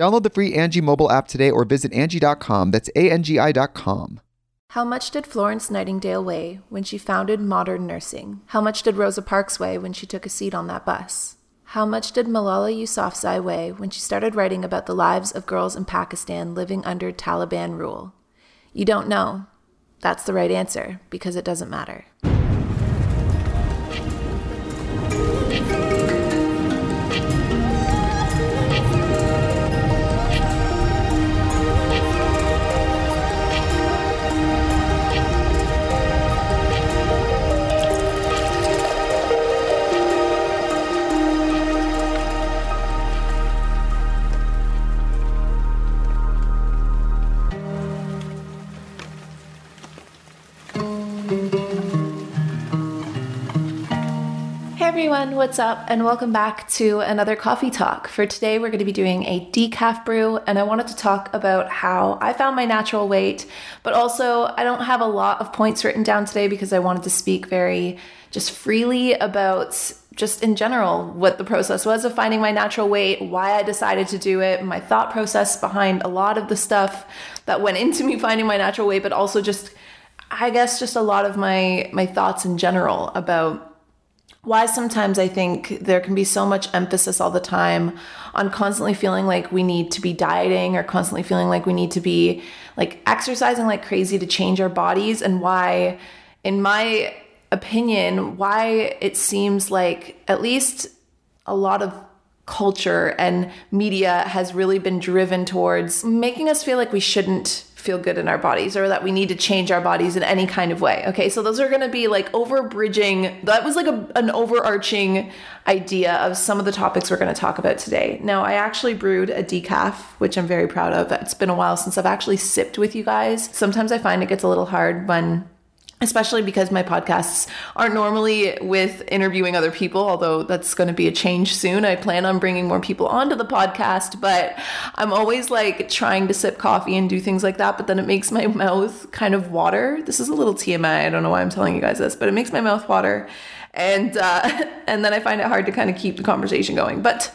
Download the free Angi mobile app today or visit Angi.com. That's A-N-G-I dot com. How much did Florence Nightingale weigh when she founded modern nursing? How much did Rosa Parks weigh when she took a seat on that bus? How much did Malala Yousafzai weigh when she started writing about the lives of girls in Pakistan living under Taliban rule? You don't know. That's the right answer because it doesn't matter. Everyone, what's up? And welcome back to another coffee talk. For today, we're going to be doing a decaf brew, and I wanted to talk about how I found my natural weight, but also I don't have a lot of points written down today because I wanted to speak very just freely about just in general what the process was of finding my natural weight, why I decided to do it, my thought process behind a lot of the stuff that went into me finding my natural weight, but also just I guess just a lot of my my thoughts in general about why sometimes I think there can be so much emphasis all the time on constantly feeling like we need to be dieting or constantly feeling like we need to be like exercising like crazy to change our bodies, and why, in my opinion, why it seems like at least a lot of culture and media has really been driven towards making us feel like we shouldn't feel good in our bodies or that we need to change our bodies in any kind of way. Okay, so those are to be like over bridging. That was like a, an overarching idea of some of the topics we're to talk about today. Now, I actually brewed a decaf, which I'm very proud of. It's been a while since I've actually sipped with you guys. Sometimes I find it gets a little hard when especially because my podcasts aren't normally with interviewing other people, although that's going to be a change soon. I plan on bringing more people onto the podcast, but I'm always like trying to sip coffee and do things like that, but then it makes my mouth kind of water. This is a little TMI. I don't know why I'm telling you guys this, but it makes my mouth water. And uh, and then I find it hard to kind of keep the conversation going. But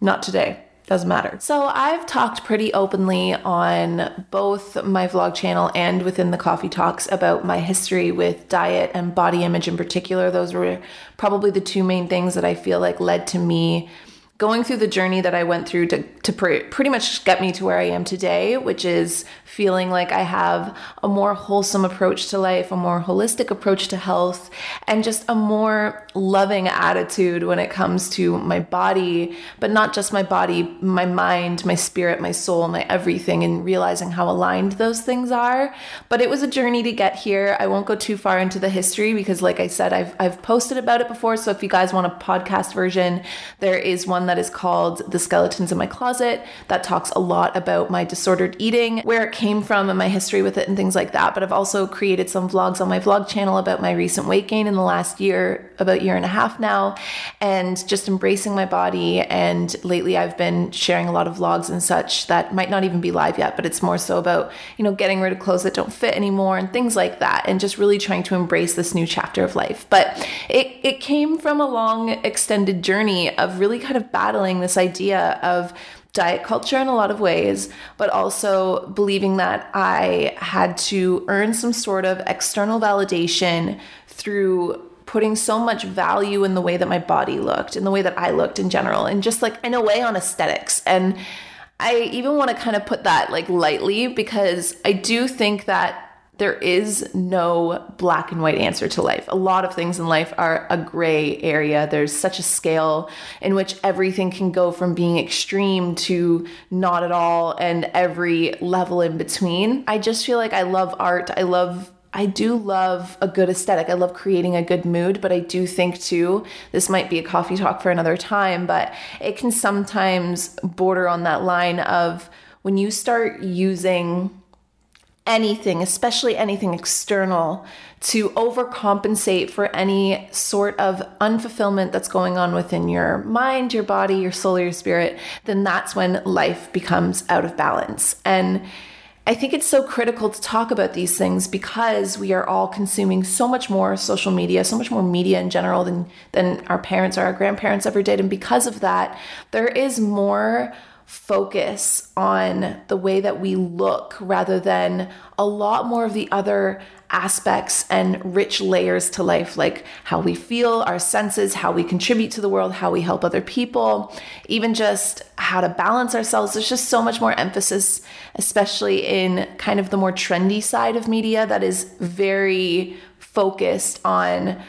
not today doesn't matter. So I've talked pretty openly on both my vlog channel and within the coffee talks about my history with diet and body image in particular. Those were probably the two main things that I feel like led to me going through the journey that I went through to, to pre- pretty much get me to where I am today, which is feeling like I have a more wholesome approach to life, a more holistic approach to health, and just a more loving attitude when it comes to my body, but not just my body, my mind, my spirit, my soul, my everything, and realizing how aligned those things are. But it was a journey to get here. I won't go too far into the history because, like I said, I've, I've posted about it before. So if you guys want a podcast version, there is one that is called The Skeletons in My Closet that talks a lot about my disordered eating, where it came from, and my history with it, and things like that. But I've also created some vlogs on my vlog channel about my recent weight gain in the last year, about year and a half now, and just embracing my body. And lately, I've been sharing a lot of vlogs and such that might not even be live yet, but it's more so about, you know, getting rid of clothes that don't fit anymore and things like that, and just really trying to embrace this new chapter of life. But it, it came from a long, extended journey of really kind of battling this idea of diet culture in a lot of ways, but also believing that I had to earn some sort of external validation through putting so much value in the way that my body looked, in the way that I looked in general, and just like in a way on aesthetics. And I even want to kind of put that like lightly because I do think that there is no black and white answer to life. A lot of things in life are a gray area. There's such a scale in which everything can go from being extreme to not at all and every level in between. I just feel like I love art. I love I do love a good aesthetic. I love creating a good mood, but I do think too, this might be a coffee talk for another time, but it can sometimes border on that line of when you start using anything, especially anything external, to overcompensate for any sort of unfulfillment that's going on within your mind, your body, your soul, your spirit, then that's when life becomes out of balance. And I think it's so critical to talk about these things because we are all consuming so much more social media, so much more media in general than than our parents or our grandparents ever did. And because of that, there is more focus on the way that we look rather than a lot more of the other aspects and rich layers to life, like how we feel, our senses, how we contribute to the world, how we help other people, even just how to balance ourselves. There's just so much more emphasis, especially in kind of the more trendy side of media that is very focused on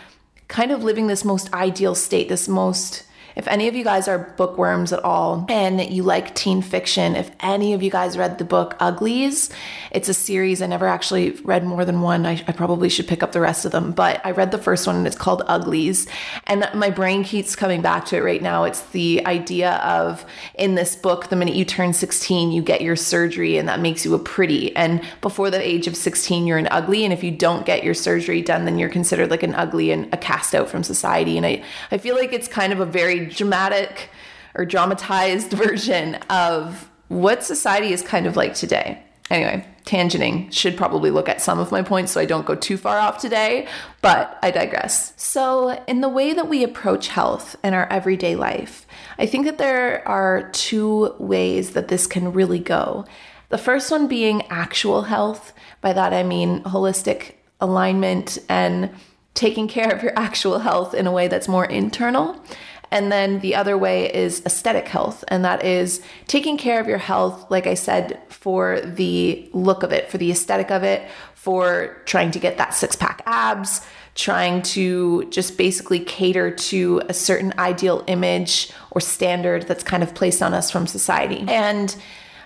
kind of living this most ideal state, this most if any of you guys are bookworms at all and you like teen fiction, if any of you guys read the book Uglies, it's a series. I never actually read more than one. I, I probably should pick up the rest of them, but I read the first one and it's called Uglies. And my brain keeps coming back to it right now. It's the idea of in this book, the minute you turn 16, you get your surgery and that makes you a pretty. And before the age of 16, you're an ugly. And if you don't get your surgery done, then you're considered like an ugly and a cast out from society. And I, I feel like it's kind of a very dramatic or dramatized version of what society is kind of like today. Anyway, tangenting should probably look at some of my points so I don't go too far off today, but I digress. So, in the way that we approach health in our everyday life, I think that there are two ways that this can really go. The first one being actual health. By that I mean holistic alignment and taking care of your actual health in a way that's more internal. And then the other way is aesthetic health, and that is taking care of your health, like I said, for the look of it, for the aesthetic of it, for trying to get that six pack abs, trying to just basically cater to a certain ideal image or standard that's kind of placed on us from society. And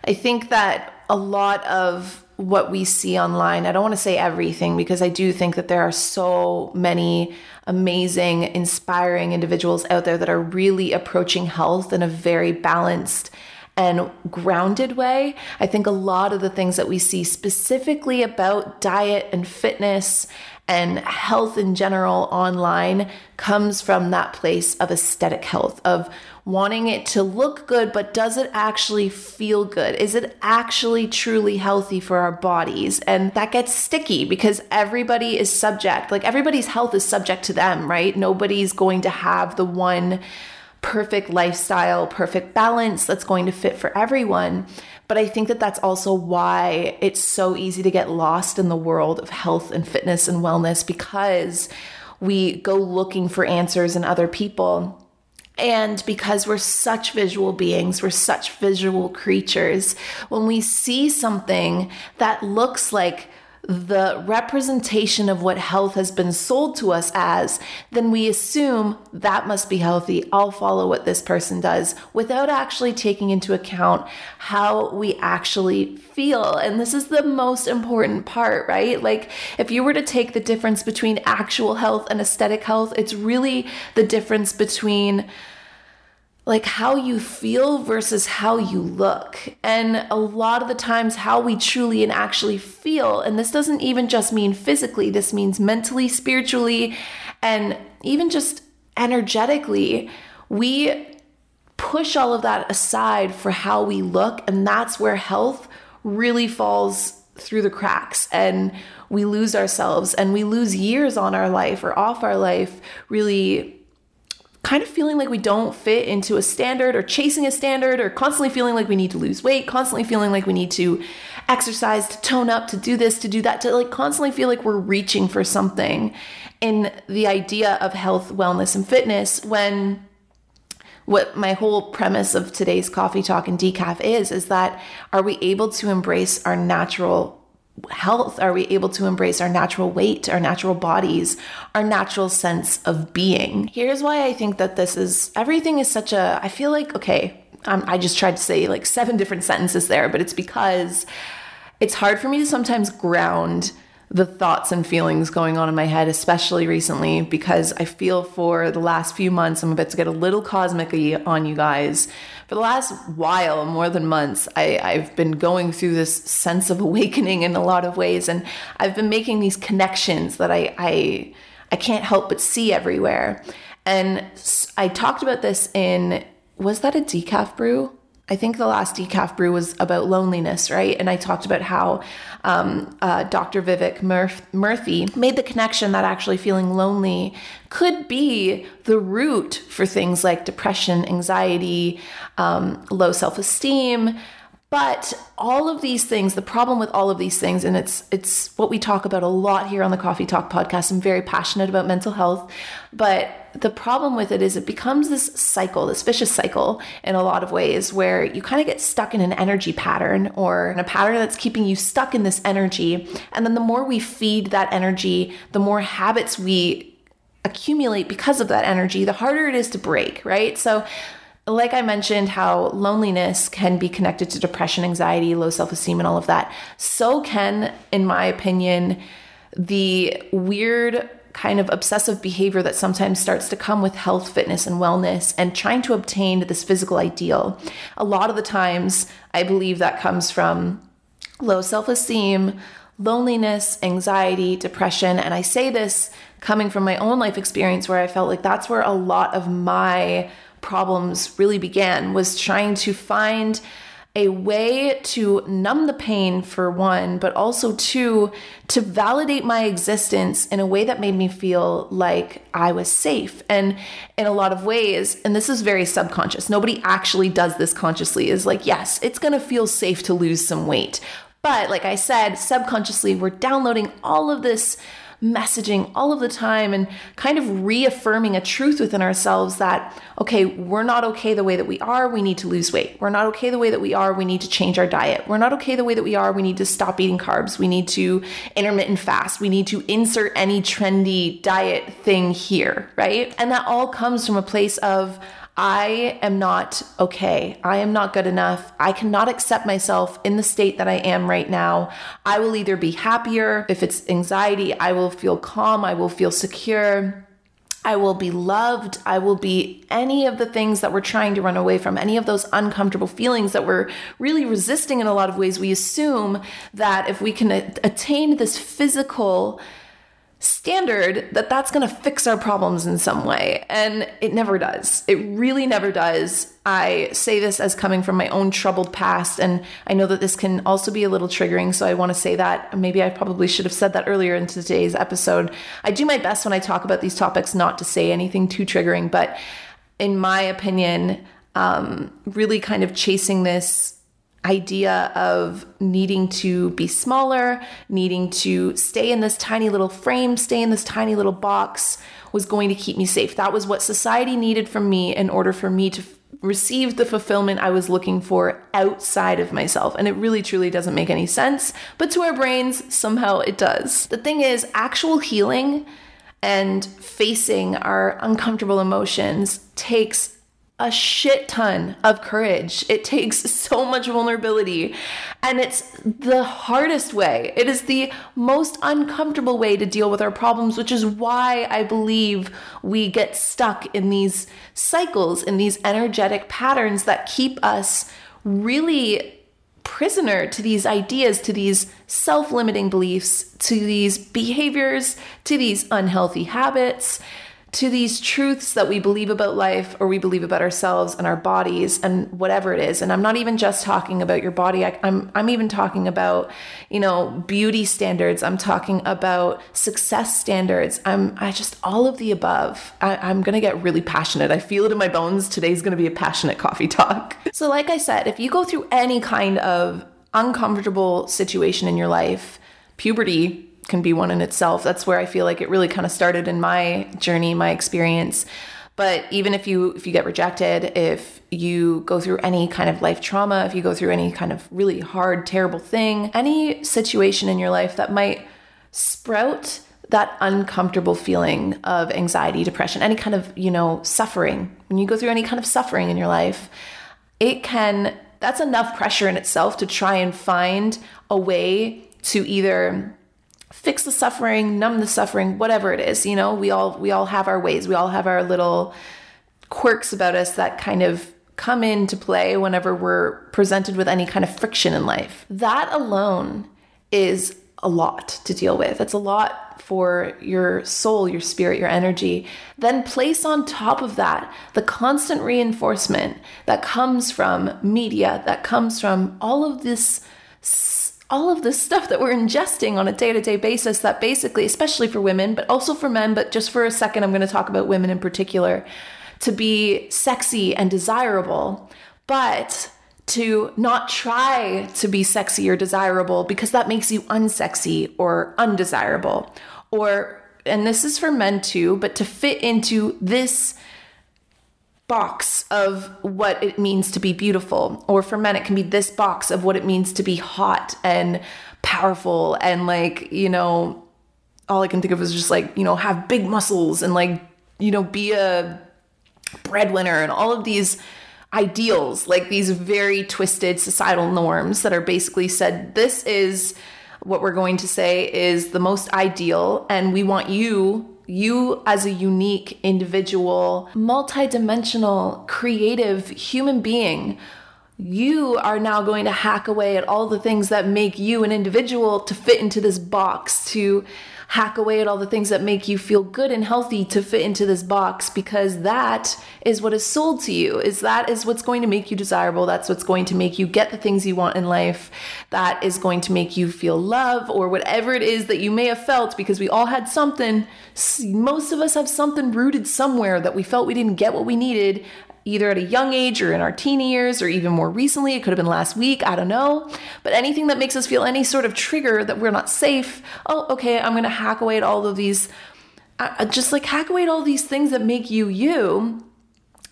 I think that a lot of what we see online. I don't want to say everything because I do think that there are so many amazing, inspiring individuals out there that are really approaching health in a very balanced and grounded way. I think a lot of the things that we see specifically about diet and fitness and health in general online comes from that place of aesthetic health, of wanting it to look good, but does it actually feel good? Is it actually truly healthy for our bodies? And that gets sticky because everybody is subject, like everybody's health is subject to them, right? Nobody's going to have the one perfect lifestyle, perfect balance that's going to fit for everyone. But I think that that's also why it's so easy to get lost in the world of health and fitness and wellness because we go looking for answers in other people and because we're such visual beings, we're such visual creatures, when we see something that looks like the representation of what health has been sold to us as, then we assume that must be healthy. I'll follow what this person does without actually taking into account how we actually feel. And this is the most important part, right? Like, if you were to take the difference between actual health and aesthetic health, it's really the difference between like how you feel versus how you look. And a lot of the times, how we truly and actually feel, and this doesn't even just mean physically, this means mentally, spiritually, and even just energetically, we push all of that aside for how we look. And that's where health really falls through the cracks and we lose ourselves and we lose years on our life or off our life really kind of feeling like we don't fit into a standard or chasing a standard or constantly feeling like we need to lose weight, constantly feeling like we need to exercise, to tone up, to do this, to do that, to like constantly feel like we're reaching for something. In the idea of health, wellness, and fitness when what my whole premise of today's coffee talk and decaf is is that are we able to embrace our natural health? Are we able to embrace our natural weight, our natural bodies, our natural sense of being? Here's why I think that this is everything is such a, I feel like, okay, um, I just tried to say like seven different sentences there, but it's because it's hard for me to sometimes ground the thoughts and feelings going on in my head, especially recently, because I feel for the last few months, I'm about to get a little cosmic on you guys. For the last while, more than months, I, I've been going through this sense of awakening in a lot of ways, and I've been making these connections that I, I, I can't help but see everywhere. And I talked about this in, was that a decaf brew? I think the last decaf brew was about loneliness, right? And I talked about how um, uh, Dr. Vivek Murthy made the connection that actually feeling lonely could be the root for things like depression, anxiety, um, low self esteem. But all of these things, the problem with all of these things, and it's it's what we talk about a lot here on the Coffee Talk podcast. I'm very passionate about mental health, but the problem with it is it becomes this cycle, this vicious cycle in a lot of ways where you kind of get stuck in an energy pattern or in a pattern that's keeping you stuck in this energy. And then the more we feed that energy, the more habits we accumulate because of that energy, the harder it is to break, right? So like I mentioned, how loneliness can be connected to depression, anxiety, low self esteem, and all of that. So can, in my opinion, the weird kind of obsessive behavior that sometimes starts to come with health, fitness, and wellness and trying to obtain this physical ideal. A lot of the times, I believe that comes from low self esteem, loneliness, anxiety, depression. And I say this coming from my own life experience where I felt like that's where a lot of my problems really began was trying to find a way to numb the pain for one, but also two, to validate my existence in a way that made me feel like I was safe. And in a lot of ways, and this is very subconscious, nobody actually does this consciously, is like, yes, it's gonna feel safe to lose some weight. But like I said, subconsciously, we're downloading all of this messaging all of the time and kind of reaffirming a truth within ourselves that, okay, we're not okay the way that we are, we need to lose weight. We're not okay the way that we are, we need to change our diet. We're not okay the way that we are, we need to stop eating carbs. We need to intermittent fast. We need to insert any trendy diet thing here, right? And that all comes from a place of, I am not okay. I am not good enough. I cannot accept myself in the state that I am right now. I will either be happier. If it's anxiety, I will feel calm. I will feel secure. I will be loved. I will be any of the things that we're trying to run away from, any of those uncomfortable feelings that we're really resisting in a lot of ways. We assume that if we can attain this physical standard that that's going to fix our problems in some way and it never does. It really never does. I say this as coming from my own troubled past and i know that this can also be a little triggering so i want to say that. Maybe i probably should have said that earlier in today's episode. I do my best when i talk about these topics not to say anything too triggering but in my opinion um, really kind of chasing this idea of needing to be smaller, needing to stay in this tiny little frame, stay in this tiny little box was going to keep me safe. That was what society needed from me in order for me to received the fulfillment I was looking for outside of myself. And it really truly doesn't make any sense, but to our brains, somehow it does. The thing is, actual healing and facing our uncomfortable emotions takes a shit ton of courage. It takes so much vulnerability. And it's the hardest way. It is the most uncomfortable way to deal with our problems, which is why I believe we get stuck in these cycles, in these energetic patterns that keep us really prisoner to these ideas, to these self limiting beliefs, to these behaviors, to these unhealthy habits to these truths that we believe about life or we believe about ourselves and our bodies and whatever it is. And i'm not even just talking about your body. I, am I'm, I'm even talking about you know beauty standards. I'm talking about success standards. I'm i just all of the above. I, i'm gonna get really passionate. I feel it in my bones. Today's gonna be a passionate coffee talk. So like i said if you go through any kind of uncomfortable situation in your life puberty can be one in itself. That's where I feel like it really kind of started in my journey, my experience. But even if you if you get rejected, if you go through any kind of life trauma, if you go through any kind of really hard, terrible thing, any situation in your life that might sprout that uncomfortable feeling of anxiety, depression, any kind of, you know, suffering. When you go through any kind of suffering in your life, it can that's enough pressure in itself to try and find a way to either fix the suffering, numb the suffering, whatever it is. You know, we all we all have our ways. We all have our little quirks about us that kind of come into play whenever we're presented with any kind of friction in life. That alone is a lot to deal with. It's a lot for your soul, your spirit, your energy. Then place on top of that the constant reinforcement that comes from media, that comes from all of this all of this stuff that we're ingesting on a day to day basis that basically, especially for women, but also for men, but just for a second, I'm going to talk about women in particular, to be sexy and desirable, but to not try to be sexy or desirable because that makes you unsexy or undesirable. Or, and this is for men too, but to fit into this box of what it means to be beautiful. Or for men, it can be this box of what it means to be hot and powerful and like, you know, all I can think of is just like, you know, have big muscles and like, you know, be a breadwinner and all of these ideals, like these very twisted societal norms that are basically said, this is what we're going to say is the most ideal, and we want you you as a unique individual, multidimensional, creative human being you are now going to hack away at all the things that make you an individual to fit into this box, to hack away at all the things that make you feel good and healthy to fit into this box because that is what is sold to you. Is that is what's going to make you desirable. That's what's going to make you get the things you want in life. That is going to make you feel love or whatever it is that you may have felt because we all had something. Most of us have something rooted somewhere that we felt we didn't get what we needed either at a young age or in our teen years or even more recently. It could have been last week, I don't know. But anything that makes us feel any sort of trigger that we're not safe, oh, okay, I'm gonna hack away at all of these, uh, just like hack away at all these things that make you you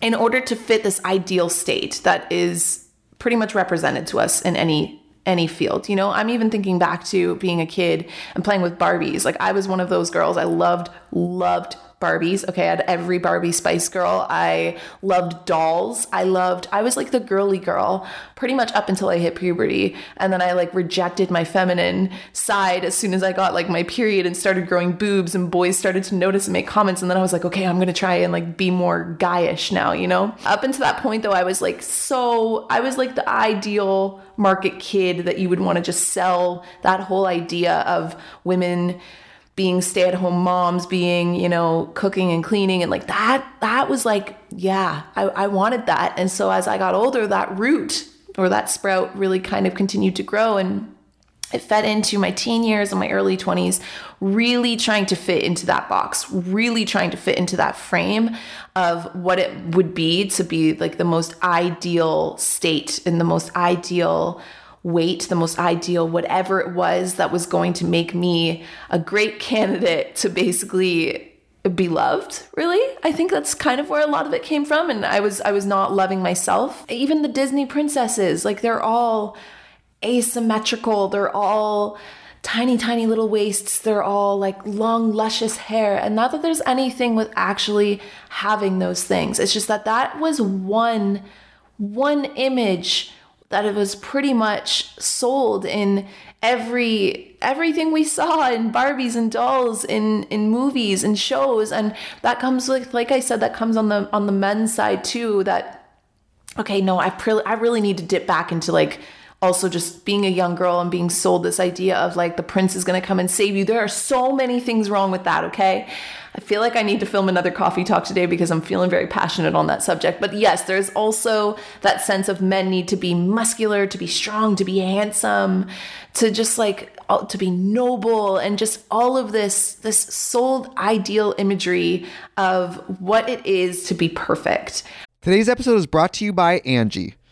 in order to fit this ideal state that is pretty much represented to us in any any field. You know, I'm even thinking back to being a kid and playing with Barbies. Like I was one of those girls I loved loved Barbies. Okay, I had every Barbie Spice Girl. I loved dolls. I loved, I was like the girly girl pretty much up until I hit puberty. And then I like rejected my feminine side as soon as I got like my period and started growing boobs and boys started to notice and make comments. And then I was like, okay, I'm gonna try and like be more guyish now, you know? Up until that point though, I was like so, I was like the ideal market kid that you would wanna just sell that whole idea of women being stay-at-home moms being you know cooking and cleaning and like that that was like yeah I, I wanted that. And so as i got older that root or that sprout really kind of continued to grow and it fed into my teen years and my early 20s really trying to fit into that box really trying to fit into that frame of what it would be to be like the most ideal state and the most ideal weight, the most ideal, whatever it was that was going to make me a great candidate to basically be loved really. I think that's kind of where a lot of it came from and i was i was not loving myself. Even the disney princesses like they're all asymmetrical. They're all tiny tiny little waists. They're all like long luscious hair. And not that there's anything with actually having those things. It's just that that was one one image that it was pretty much sold in every everything we saw in Barbies and dolls in in movies and shows. And that comes with like I said that comes on the on the men's side too that okay no I pre- I really need to dip back into like also just being a young girl and being sold this idea of like the prince is going to come and save you. There are so many things wrong with that, okay? I feel like I need to film another coffee talk today because I'm feeling very passionate on that subject. But yes, there's also that sense of men need to be muscular, to be strong, to be handsome, to just like to be noble and just all of this this sold ideal imagery of what it is to be perfect. Today's episode is brought to you by Angi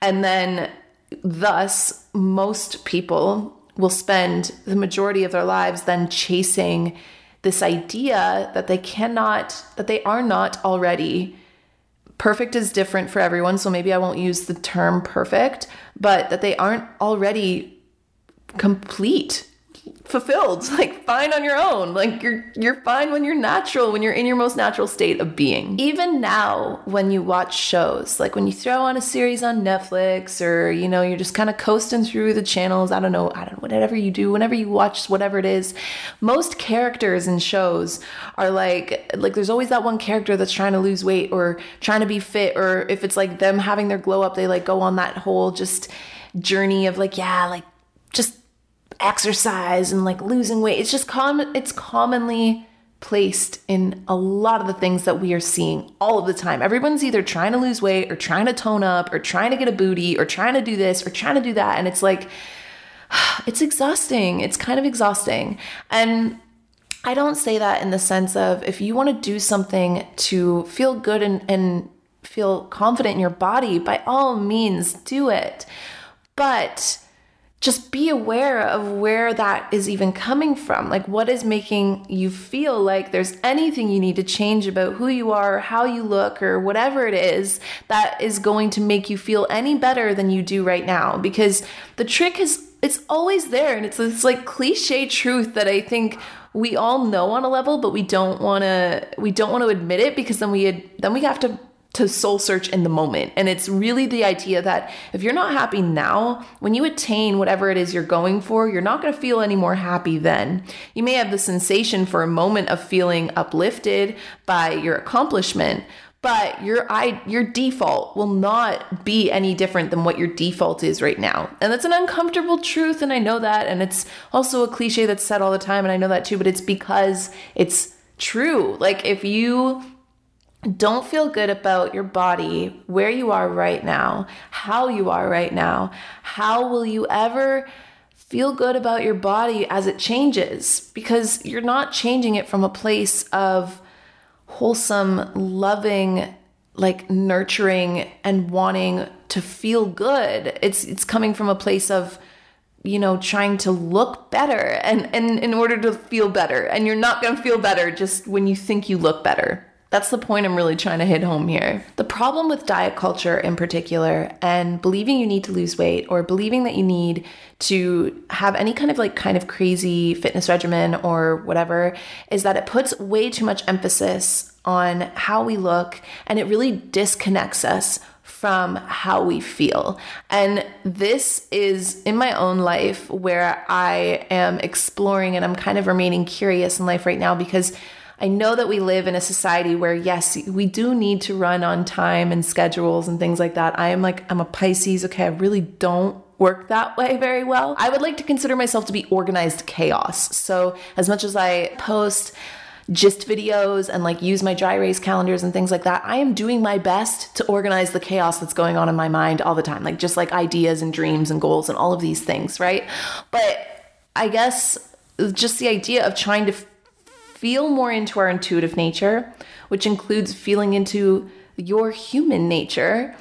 And then, thus, most people will spend the majority of their lives then chasing this idea that they cannot, that they are not already. Perfect is different for everyone, so maybe I won't use the term perfect, but that they aren't already complete fulfilled. Like fine on your own. Like you're you're fine when you're natural when you're in your most natural state of being. Even now when you watch shows like when you throw on a series on Netflix or you know you're just kind of coasting through the channels I don't know I don't know whatever you do whenever you watch whatever it is most characters in shows are like like there's always that one character that's trying to lose weight or trying to be fit or if it's like them having their glow up they like go on that whole just journey of like yeah like just exercise and like losing weight. It's just common it's commonly placed in a lot of the things that we are seeing all of the time. Everyone's either trying to lose weight or trying to tone up or trying to get a booty or trying to do this or trying to do that and it's like it's exhausting. It's kind of exhausting. And I don't say that in the sense of if you want to do something to feel good and, and feel confident in your body, by all means do it. But just be aware of where that is even coming from. Like, what is making you feel like there's anything you need to change about who you are, how you look, or whatever it is that is going to make you feel any better than you do right now? Because the trick is, it's always there. And it's this like cliche truth that I think we all know on a level, but we don't want to, we don't want to admit it because then we, then we have to to soul search in the moment. And it's really the idea that if you're not happy now, when you attain whatever it is you're going for, you're not going to feel any more happy then. You may have the sensation for a moment of feeling uplifted by your accomplishment, but your I your default will not be any different than what your default is right now. And that's an uncomfortable truth and I know that and it's also a cliche that's said all the time and I know that too, but it's because it's true. Like if you don't feel good about your body, where you are right now, how you are right now, how will you ever feel good about your body as it changes? Because you're not changing it from a place of wholesome, loving, like nurturing and wanting to feel good. It's it's coming from a place of you know trying to look better and and in order to feel better and you're not going to feel better just when you think you look better that's the point I'm really trying to hit home here. The problem with diet culture in particular and believing you need to lose weight or believing that you need to have any kind of like kind of crazy fitness regimen or whatever is that it puts way too much emphasis on how we look and it really disconnects us from how we feel. And this is in my own life where I am exploring and I'm kind of remaining curious in life right now because I know that we live in a society where, yes, we do need to run on time and schedules and things like that. I am like, I'm a Pisces. Okay, I really don't work that way very well. I would like to consider myself to be organized chaos. So, as much as I post, gist videos and like use my dry erase calendars and things like that. I am doing my best to organize the chaos that's going on in my mind all the time, like just like ideas and dreams and goals and all of these things, right? But I guess just the idea of trying to feel more into our intuitive nature, which includes feeling into your human nature,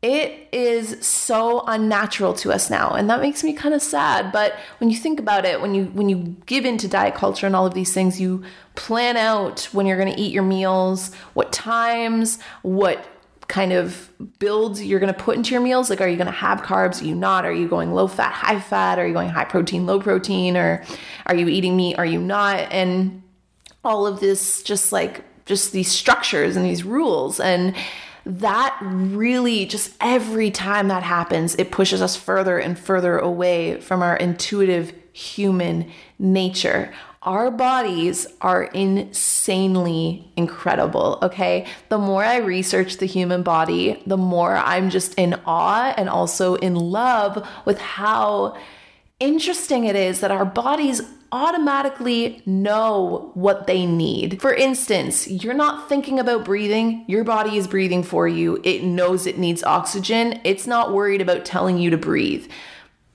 it is so unnatural to us now. And that makes me kind of sad. But when you think about it when you when you give into diet culture and all of these things you plan out when you're going to eat your meals what times what kind of builds you're going to put into your meals. Like are you going to have carbs? Are you not? Are you going low fat high fat? Are you going high protein low protein? Or are you eating meat? Are you not? And all of this just like just these structures and these rules and that really just every time that happens it pushes us further and further away from our intuitive human nature our bodies are insanely incredible, okay? The more I research the human body, the more I'm just in awe and also in love with how interesting it is that our bodies automatically know what they need. For instance, you're not thinking about breathing, your body is breathing for you. It knows it needs oxygen, it's not worried about telling you to breathe.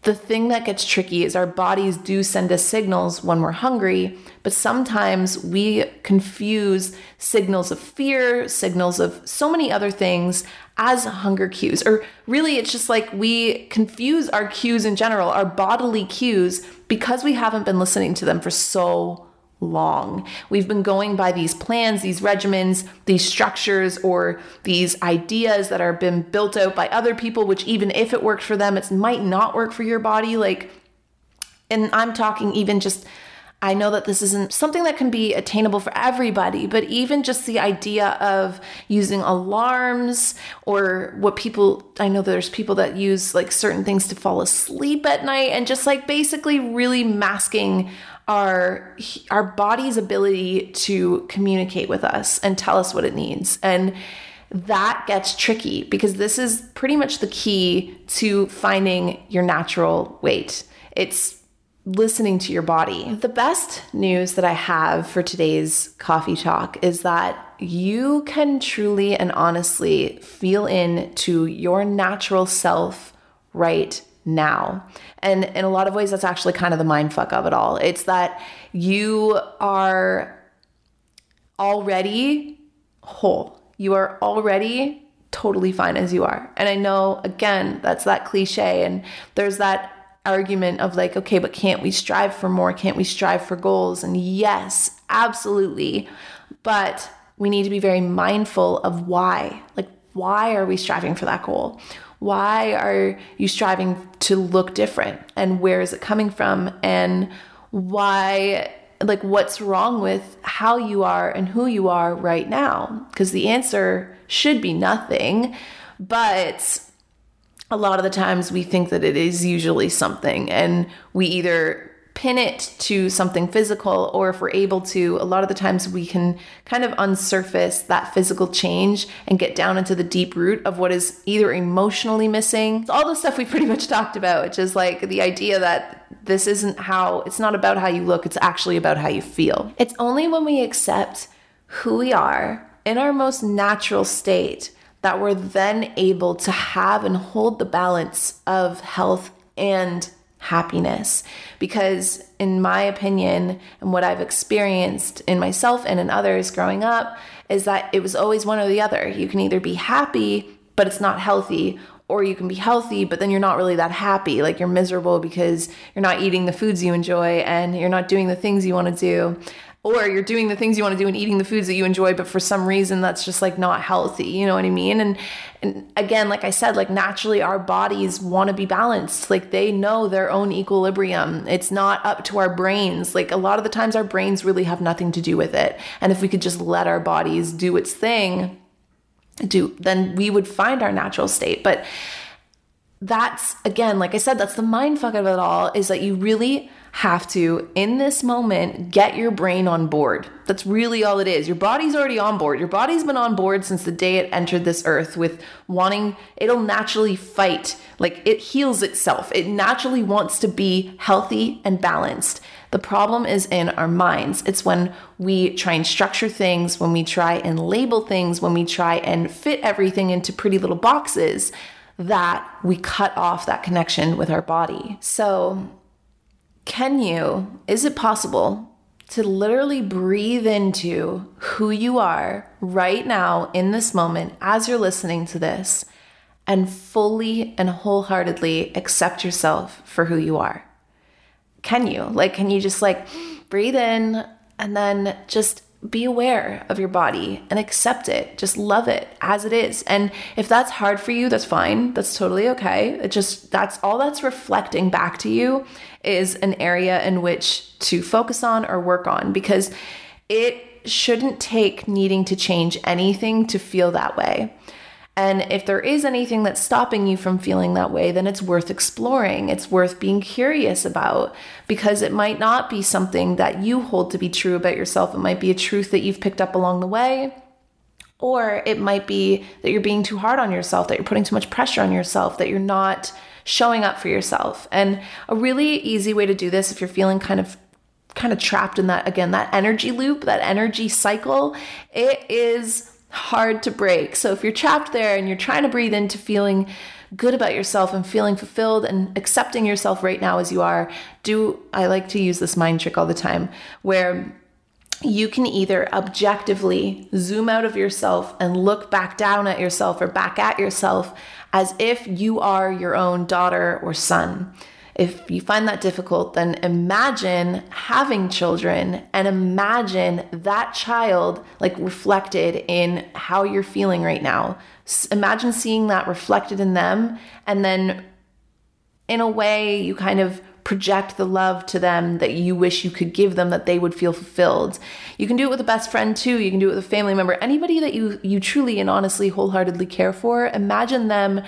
The thing that gets tricky is our bodies do send us signals when we're hungry, but sometimes we confuse signals of fear, signals of so many other things as hunger cues. Or really, it's just like we confuse our cues in general, our bodily cues, because we haven't been listening to them for so long. We've been going by these plans, these regimens, these structures, or these ideas that are been built out by other people, which even if it worked for them, it might not work for your body. Like, and I'm talking even just I know that this isn't something that can be attainable for everybody, but even just the idea of using alarms or what people, I know there's people that use like certain things to fall asleep at night and just like basically really masking our our body's ability to communicate with us and tell us what it needs. And that gets tricky because this is pretty much the key to finding your natural weight. It's listening to your body the best news that i have for today's coffee talk is that you can truly and honestly feel into your natural self right now. And in a lot of ways, that's actually kind of the mind fuck of it all. It's that you are already whole. You are already totally fine as you are. And I know, again, that's that cliche. And there's that argument of like, okay, but can't we strive for more? Can't we strive for goals? And yes, absolutely. But we need to be very mindful of why. Like, why are we striving for that goal? Why are you striving to look different? And where is it coming from? And why like what's wrong with how you are and who you are right now because the answer should be nothing but a lot of the times we think that it is usually something and we either pin it to something physical or if we're able to a lot of the times we can kind of unsurface that physical change and get down into the deep root of what is either emotionally missing. All the stuff we pretty much talked about which is like the idea that this isn't how it's not about how you look it's actually about how you feel. It's only when we accept who we are in our most natural state that we're then able to have and hold the balance of health and happiness. Because, in my opinion, and what I've experienced in myself and in others growing up, is that it was always one or the other. You can either be happy, but it's not healthy, or you can be healthy, but then you're not really that happy. Like you're miserable because you're not eating the foods you enjoy and you're not doing the things you want to do or you're doing the things you want to do and eating the foods that you enjoy but for some reason that's just like not healthy you know what i mean? And and again like i said like naturally our bodies want to be balanced like they know their own equilibrium. It's not up to our brains. Like a lot of the times our brains really have nothing to do with it. And if we could just let our bodies do its thing do then we would find our natural state. But that's again like i said that's the mind fuck of it all is that you really have to, in this moment, get your brain on board. That's really all it is. Your body's already on board. Your body's been on board since the day it entered this earth with wanting, it'll naturally fight. Like it heals itself. It naturally wants to be healthy and balanced. The problem is in our minds. It's when we try and structure things, when we try and label things, when we try and fit everything into pretty little boxes that we cut off that connection with our body. So, can you, is it possible to literally breathe into who you are right now in this moment as you're listening to this and fully and wholeheartedly accept yourself for who you are? Can you? Like, can you just like breathe in and then just be aware of your body and accept it. Just love it as it is. And if that's hard for you, that's fine. That's totally okay. It just that's all that's reflecting back to you is an area in which to focus on or work on because it shouldn't take needing to change anything to feel that way. And if there is anything that's stopping you from feeling that way, then it's worth exploring. It's worth being curious about because it might not be something that you hold to be true about yourself. It might be a truth that you've picked up along the way. Or it might be that you're being too hard on yourself, that you're putting too much pressure on yourself, that you're not showing up for yourself. And a really easy way to do this if you're feeling kind of kind of trapped in that again that energy loop, that energy cycle, it is hard to break. So if you're trapped there and you're trying to breathe into feeling good about yourself and feeling fulfilled and accepting yourself right now as you are, do I like to use this mind trick all the time where you can either objectively zoom out of yourself and look back down at yourself or back at yourself as if you are your own daughter or son. If you find that difficult, then imagine having children and imagine that child like reflected in how you're feeling right now. Imagine seeing that reflected in them and then in a way you kind of project the love to them that you wish you could give them that they would feel fulfilled. You can do it with a best friend too. You can do it with a family member. Anybody that you you truly and honestly wholeheartedly care for, imagine them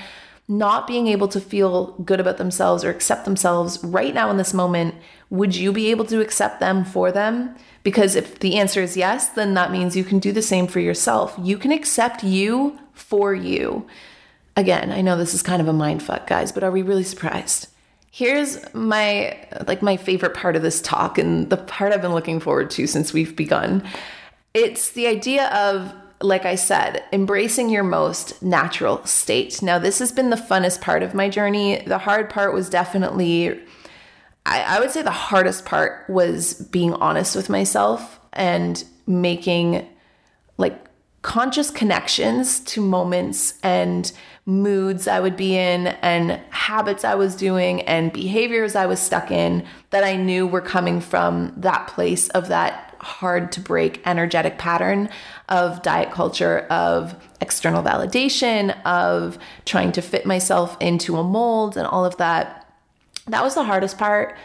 not being able to feel good about themselves or accept themselves right now in this moment, would you be able to accept them for them? Because if the answer is yes, then that means you can do the same for yourself. You can accept you for you. Again, I know this is kind of a mind fuck, guys, but are we really surprised? Here's my like my favorite part of this talk and the part I've been looking forward to since we've begun. It's the idea of like I said, embracing your most natural state. Now, this has been the funnest part of my journey. The hard part was definitely, I, I, would say the hardest part was being honest with myself and making like conscious connections to moments and moods I would be in and habits I was doing and behaviors I was stuck in that I knew were coming from that place of that hard to break energetic pattern of diet culture, of external validation, of trying to fit myself into a mold and all of that. That was the hardest part.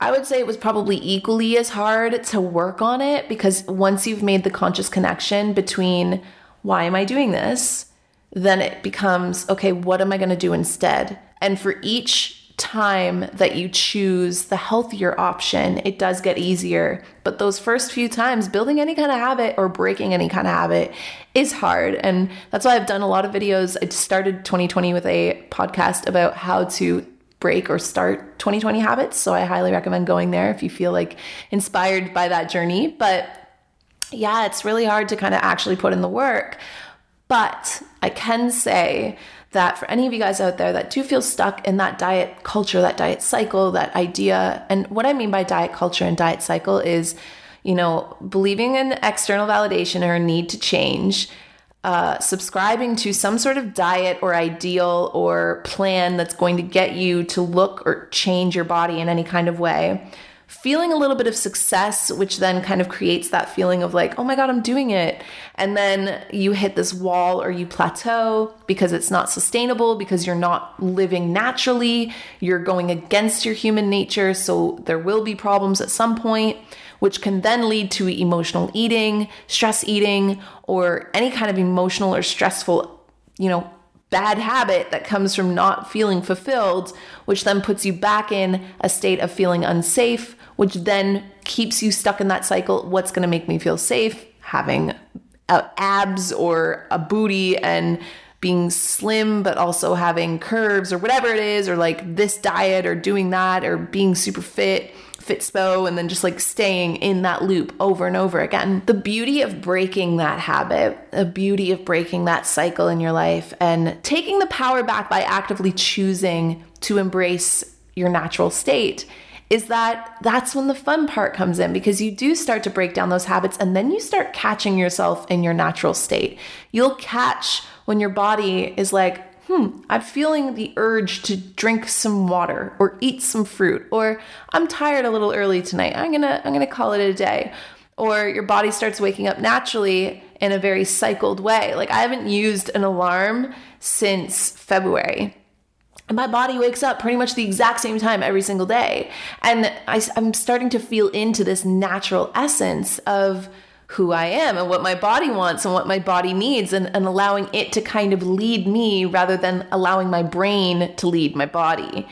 I would say it was probably equally as hard to work on it because once you've made the conscious connection between why am I doing this, then it becomes okay, what am I going to do instead? And for each time that you choose the healthier option, it does get easier. But those first few times, building any kind of habit or breaking any kind of habit is hard. And that's why I've done a lot of videos. I started 2020 with a podcast about how to break or start 2020 habits. So I highly recommend going there if you feel like inspired by that journey. But yeah, it's really hard to kind of actually put in the work. But I can say that for any of you guys out there that do feel stuck in that diet culture, that diet cycle, that idea, and what I mean by diet culture and diet cycle is, you know, believing in external validation or a need to change uh, subscribing to some sort of diet or ideal or plan that's going to get you to look or change your body in any kind of way. Feeling a little bit of success, which then kind of creates that feeling of like, oh my God, I'm doing it. And then you hit this wall or you plateau because it's not sustainable, because you're not living naturally. You're going against your human nature. So there will be problems at some point which can then lead to emotional eating, stress eating, or any kind of emotional or stressful, you know, bad habit that comes from not feeling fulfilled, which then puts you back in a state of feeling unsafe, which then keeps you stuck in that cycle. What's going to make me feel safe? Having uh, abs or a booty and being slim but also having curves or whatever it is or like this diet or doing that or being super fit Fitspo and then just like staying in that loop over and over again. The beauty of breaking that habit, the beauty of breaking that cycle in your life and taking the power back by actively choosing to embrace your natural state is that that's when the fun part comes in because you do start to break down those habits and then you start catching yourself in your natural state. You'll catch when your body is like, hmm, I'm feeling the urge to drink some water or eat some fruit, or I'm tired a little early tonight. I'm gonna I'm gonna call it a day. Or your body starts waking up naturally in a very cycled way. Like I haven't used an alarm since February. And my body wakes up pretty much the exact same time every single day. And I, I'm starting to feel into this natural essence of who I am and what my body wants and what my body needs and, and allowing it to kind of lead me rather than allowing my brain to lead my body.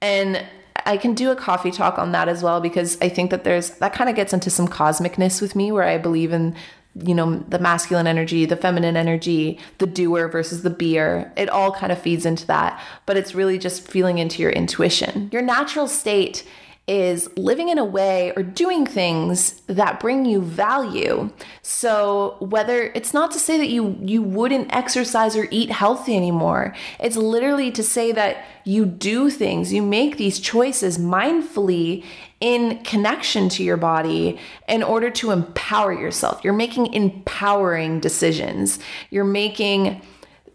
And I can do a coffee talk on that as well because I think that there's that kind of gets into some cosmicness with me where I believe in you know the masculine energy the feminine energy the doer versus the beer it all kind of feeds into that but it's really just feeling into your intuition your natural state is living in a way or doing things that bring you value. So whether it's not to say that you you wouldn't exercise or eat healthy anymore. It's literally to say that you do things, you make these choices mindfully in connection to your body in order to empower yourself. You're making empowering decisions. You're making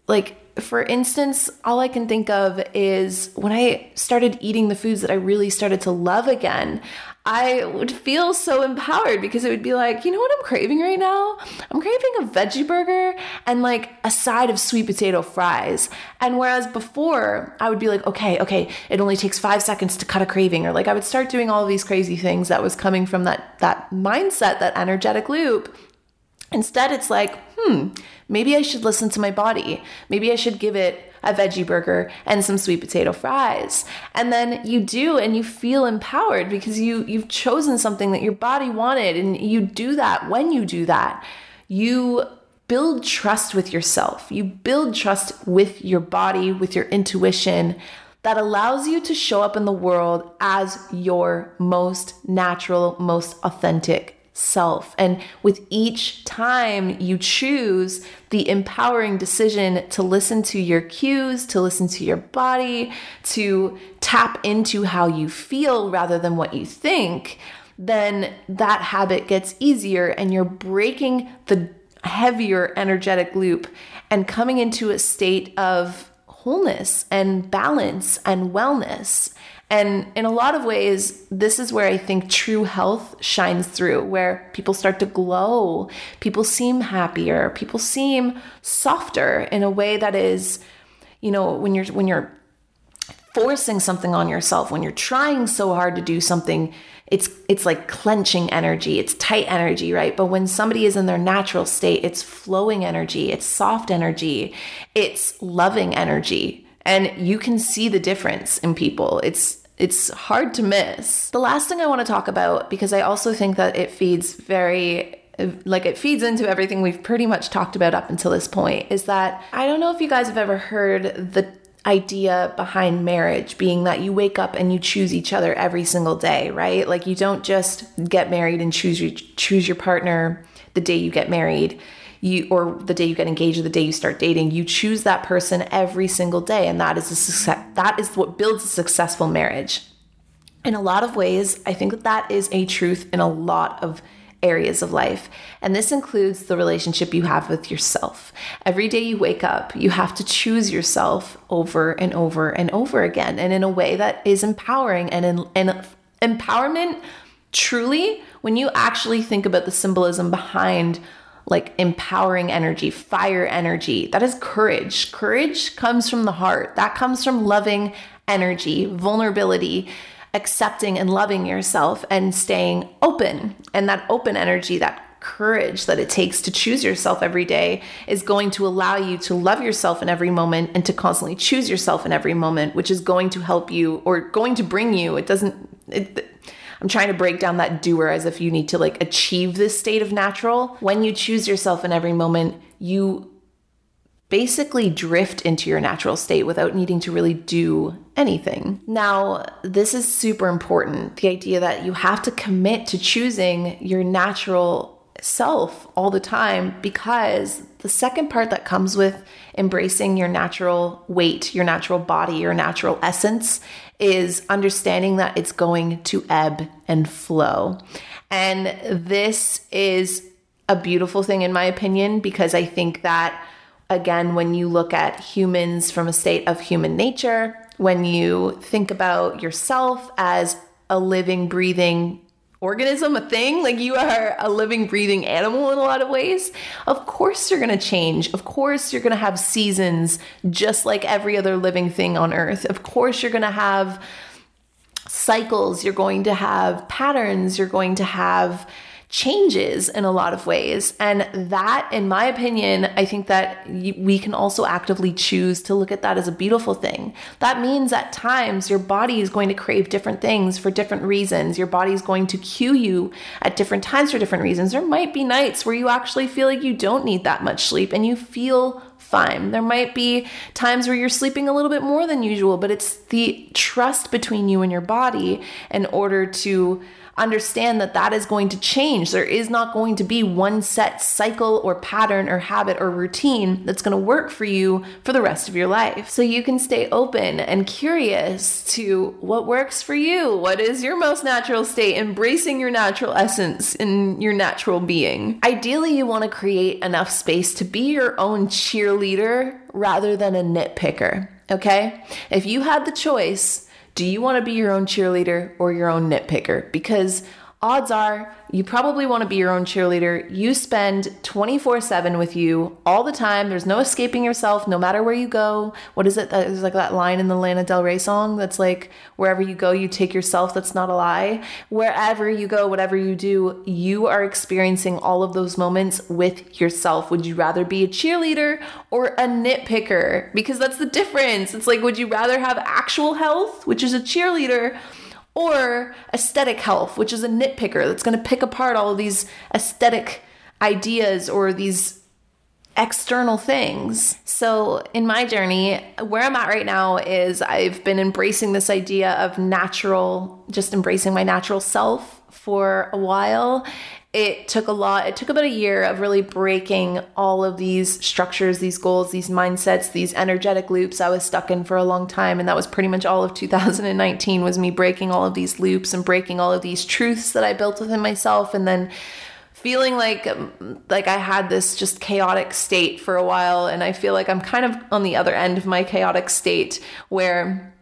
like for instance, all I can think of is when I started eating the foods that I really started to love again, I would feel so empowered because it would be like, you know what I'm craving right now? I'm craving a veggie burger and like a side of sweet potato fries. And whereas before, I would be like, okay, okay, it only takes five seconds to cut a craving, or like I would start doing all these crazy things that was coming from that that mindset, that energetic loop. Instead, it's like, hmm, maybe I should listen to my body. Maybe I should give it a veggie burger and some sweet potato fries. And then you do and you feel empowered because you you've chosen something that your body wanted and you do that. When you do that, you build trust with yourself. You build trust with your body, with your intuition that allows you to show up in the world as your most natural, most authentic self. And with each time you choose the empowering decision to listen to your cues, to listen to your body, to tap into how you feel rather than what you think, then that habit gets easier and you're breaking the heavier energetic loop and coming into a state of wholeness and balance and wellness. And in a lot of ways, this is where I think true health shines through, where people start to glow, people seem happier, people seem softer in a way that is, you know, when you're when you're forcing something on yourself, when you're trying so hard to do something, it's it's like clenching energy, it's tight energy, right? But when somebody is in their natural state, it's flowing energy, it's soft energy, it's loving energy. And you can see the difference in people. It's it's hard to miss. The last thing I want to talk about because I also think that it feeds very like it feeds into everything we've pretty much talked about up until this point is that I don't know if you guys have ever heard the idea behind marriage being that you wake up and you choose each other every single day, right? Like you don't just get married and choose your choose your partner the day you get married. You or the day you get engaged or the day you start dating, you choose that person every single day and that is a success that is what builds a successful marriage. In a lot of ways, I think that that is a truth in a lot of areas of life. And this includes the relationship you have with yourself. Every day you wake up, you have to choose yourself over and over and over again, and in a way that is empowering and, in, and empowerment. Truly, when you actually think about the symbolism behind like empowering energy, fire energy. That is courage. Courage comes from the heart. That comes from loving energy, vulnerability, accepting and loving yourself and staying open. And that open energy, that courage that it takes to choose yourself every day is going to allow you to love yourself in every moment and to constantly choose yourself in every moment, which is going to help you or going to bring you. It doesn't, it, I'm trying to break down that doer as if you need to like achieve this state of natural. When you choose yourself in every moment, you basically drift into your natural state without needing to really do anything. Now, this is super important the idea that you have to commit to choosing your natural self all the time because the second part that comes with embracing your natural weight, your natural body, your natural essence is understanding that it's going to ebb and flow. And this is a beautiful thing, in my opinion, because I think that again, when you look at humans from a state of human nature, when you think about yourself as a living, breathing organism, a thing, like you are a living, breathing animal in a lot of ways, of course you're going to change. Of course you're going to have seasons just like every other living thing on earth. Of course you're going to have cycles, you're going to have patterns, you're going to have changes in a lot of ways. And that, in my opinion, I think that we can also actively choose to look at that as a beautiful thing. That means at times your body is going to crave different things for different reasons. Your body is going to cue you at different times for different reasons. There might be nights where you actually feel like you don't need that much sleep and you feel fine. There might be times where you're sleeping a little bit more than usual, but it's the trust between you and your body in order to understand that that is going to change. There is not going to be one set cycle or pattern or habit or routine that's going to work for you for the rest of your life. So you can stay open and curious to what works for you. What is your most natural state? Embracing your natural essence in your natural being. Ideally, you want to create enough space to be your own cheerleader rather than a nitpicker. Okay? If you had the choice, do you want to be your own cheerleader or your own nitpicker? Because odds are you probably want to be your own cheerleader. You spend 24 7 with you all the time. There's no escaping yourself, no matter where you go. What is it? There's like that line in the Lana Del Rey song that's like, wherever you go, you take yourself. That's not a lie. Wherever you go, whatever you do, you are experiencing all of those moments with yourself. Would you rather be a cheerleader or a nitpicker? Because that's the difference. It's like, would you rather have actual health, which is a cheerleader? Or aesthetic health, which is a nitpicker that's going to pick apart all of these aesthetic ideas or these external things. So, in my journey, where I'm at right now is I've been embracing this idea of natural, just embracing my natural self for a while. It took a lot it took about a year of really breaking all of these structures these goals these mindsets these energetic loops. I was stuck in for a long time and that was pretty much all of 2019 was me breaking all of these loops and breaking all of these truths that i built within myself and then feeling like um, like i had this just chaotic state for a while and i feel like i'm kind of on the other end of my chaotic state where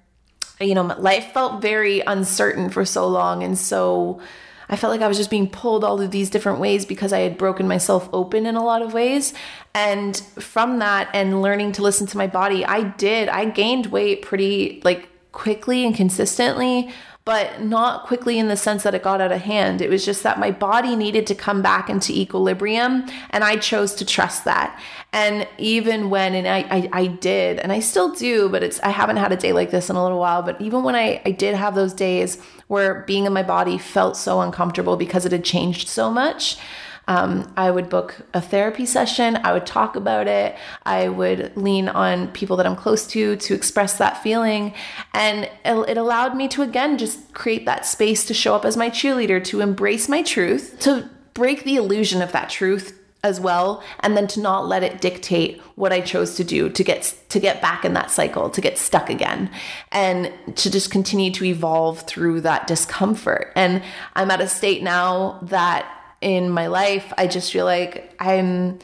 you know life felt very uncertain for so long and so I felt like I was just being pulled all of these different ways because I had broken myself open in a lot of ways. And from that and learning to listen to my body, I did, I gained weight pretty like quickly and consistently, but not quickly in the sense that it got out of hand. It was just that my body needed to come back into equilibrium, and I chose to trust that. And even when, and I, I, I did, and I still do, but it's I haven't had a day like this in a little while. But even when I, I did have those days where being in my body felt so uncomfortable because it had changed so much. Um, I would book a therapy session. I would talk about it. I would lean on people that I'm close to to express that feeling. And it, it allowed me to, again, just create that space to show up as my cheerleader, to embrace my truth, to break the illusion of that truth as well and then to not let it dictate what I chose to do to get to get back in that cycle to get stuck again and to just continue to evolve through that discomfort and I'm at a state now that in my life. I just feel like I'm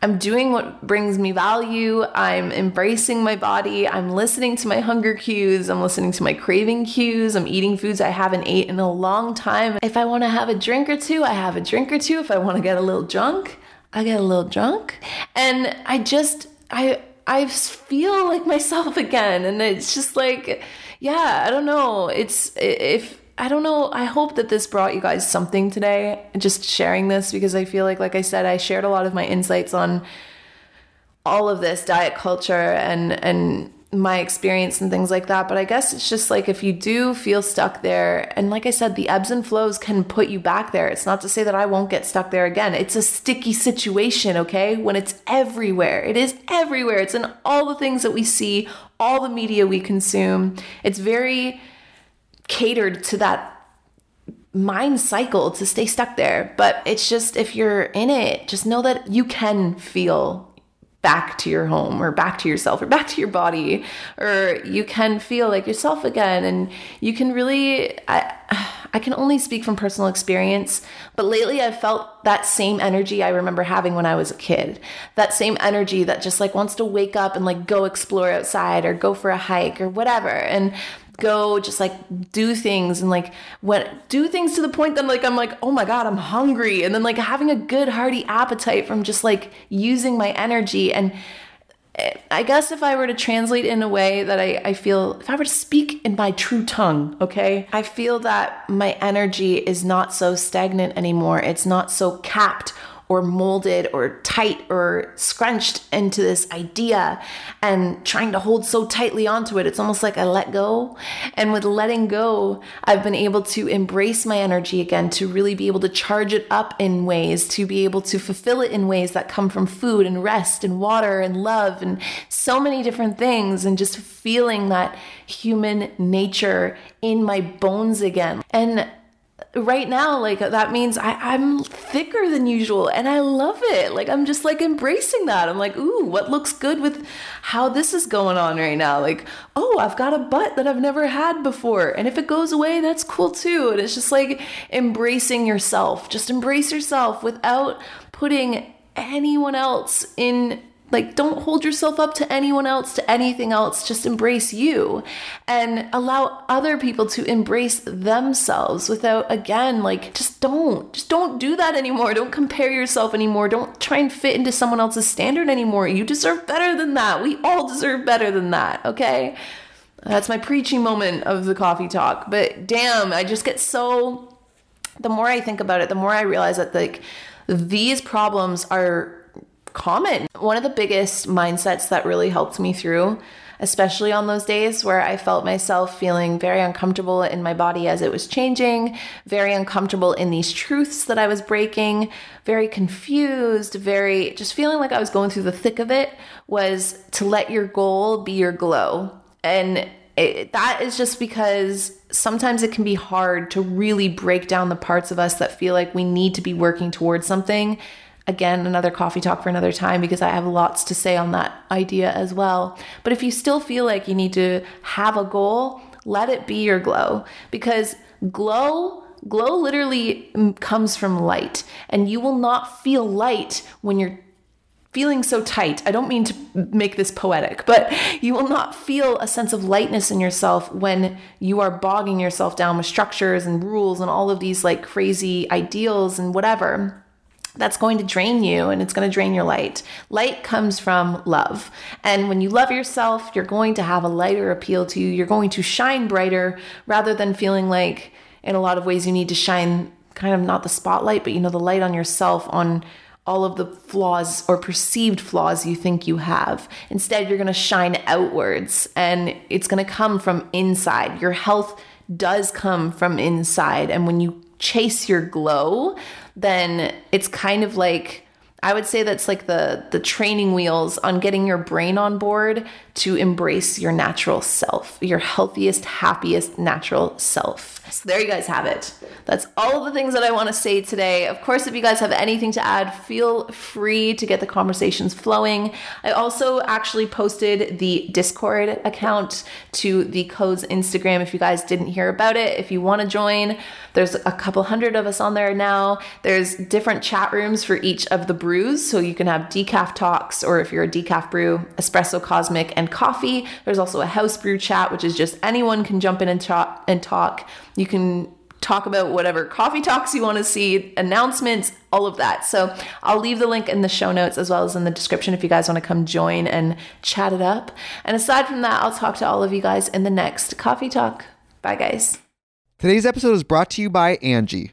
I'm doing what brings me value. I'm embracing my body. I'm listening to my hunger cues. I'm listening to my craving cues. I'm eating foods I haven't ate in a long time. If I want to have a drink or two, I have a drink or two. If I want to get a little drunk, I get a little drunk. And I just I I feel like myself again and it's just like yeah, I don't know. It's if I don't know. I hope that this brought you guys something today. Just sharing this because I feel like, like I said, I shared a lot of my insights on all of this diet culture and and my experience and things like that. But I guess it's just like if you do feel stuck there, and like I said, the ebbs and flows can put you back there. It's not to say that I won't get stuck there again. It's a sticky situation, okay? When it's everywhere, it is everywhere. It's in all the things that we see, all the media we consume. It's very catered to that mind cycle to stay stuck there. But it's just if you're in it, just know that you can feel back to your home or back to yourself or back to your body or you can feel like yourself again and you can really I I can only speak from personal experience, but lately I've felt that same energy I remember having when I was a kid. That same energy that just like wants to wake up and like go explore outside or go for a hike or whatever. And go just like do things and like what do things to the point that like I'm like, oh my God, I'm hungry. And then like having a good hearty appetite from just like using my energy. And eh, I guess if I were to translate in a way that I, I feel, if I were to speak in my true tongue, okay, I feel that my energy is not so stagnant anymore. It's not so capped or molded or tight or scrunched into this idea and trying to hold so tightly onto it. It's almost like I let go. And with letting go, I've been able to embrace my energy again, to really be able to charge it up in ways, to be able to fulfill it in ways that come from food and rest and water and love and so many different things, and just feeling that human nature in my bones again. And right now like that means I, i'm thicker than usual and i love it. Like i'm just like embracing that. I'm like ooh what looks good with how this is going on right now? Like oh i've got a butt that i've never had before and if it goes away that's cool too. And it's just like embracing yourself. Just embrace yourself without putting anyone else in like, don't hold yourself up to anyone else, to anything else. Just embrace you and allow other people to embrace themselves without, again, like, just don't, just don't do that anymore. Don't compare yourself anymore. Don't try and fit into someone else's standard anymore. You deserve better than that. We all deserve better than that, okay? That's my preaching moment of the coffee talk. But damn, I just get so, the more I think about it, the more I realize that, like, these problems are common. One of the biggest mindsets that really helped me through, especially on those days where I felt myself feeling very uncomfortable in my body as it was changing, very uncomfortable in these truths that I was breaking, very confused, very just feeling like I was going through the thick of it, was to let your goal be your glow. And it, that is just because sometimes it can be hard to really break down the parts of us that feel like we need to be working towards something again, another coffee talk for another time because I have lots to say on that idea as well. But if you still feel like you need to have a goal, let it be your glow because glow glow literally comes from light and you will not feel light when you're feeling so tight. I don't mean to make this poetic, but you will not feel a sense of lightness in yourself when you are bogging yourself down with structures and rules and all of these like crazy ideals and whatever that's going to drain you and it's going to drain your light. Light comes from love. And when you love yourself, you're going to have a lighter appeal to you. You're going to shine brighter rather than feeling like, in a lot of ways, you need to shine kind of not the spotlight, but you know, the light on yourself, on all of the flaws or perceived flaws you think you have. Instead, you're going to shine outwards and it's going to come from inside. Your health does come from inside. And when you chase your glow, then it's kind of like I would say that's like the the training wheels on getting your brain on board to embrace your natural self, your healthiest, happiest natural self. So there you guys have it. That's all the things that I want to say today. Of course, if you guys have anything to add, feel free to get the conversations flowing. I also actually posted the Discord account to the Koze's Instagram if you guys didn't hear about it. If you want to join, there's a couple hundred of us on there now. There's different chat rooms for each of the brews. So you can have decaf talks, or if you're a decaf brew, espresso cosmic, and coffee. There's also a house brew chat, which is just anyone can jump in and talk and talk. You can talk about whatever coffee talks you want to see, announcements, all of that. So I'll leave the link in the show notes as well as in the description if you guys want to come join and chat it up. And aside from that, I'll talk to all of you guys in the next coffee talk. Bye, guys. Today's episode is brought to you by Angi.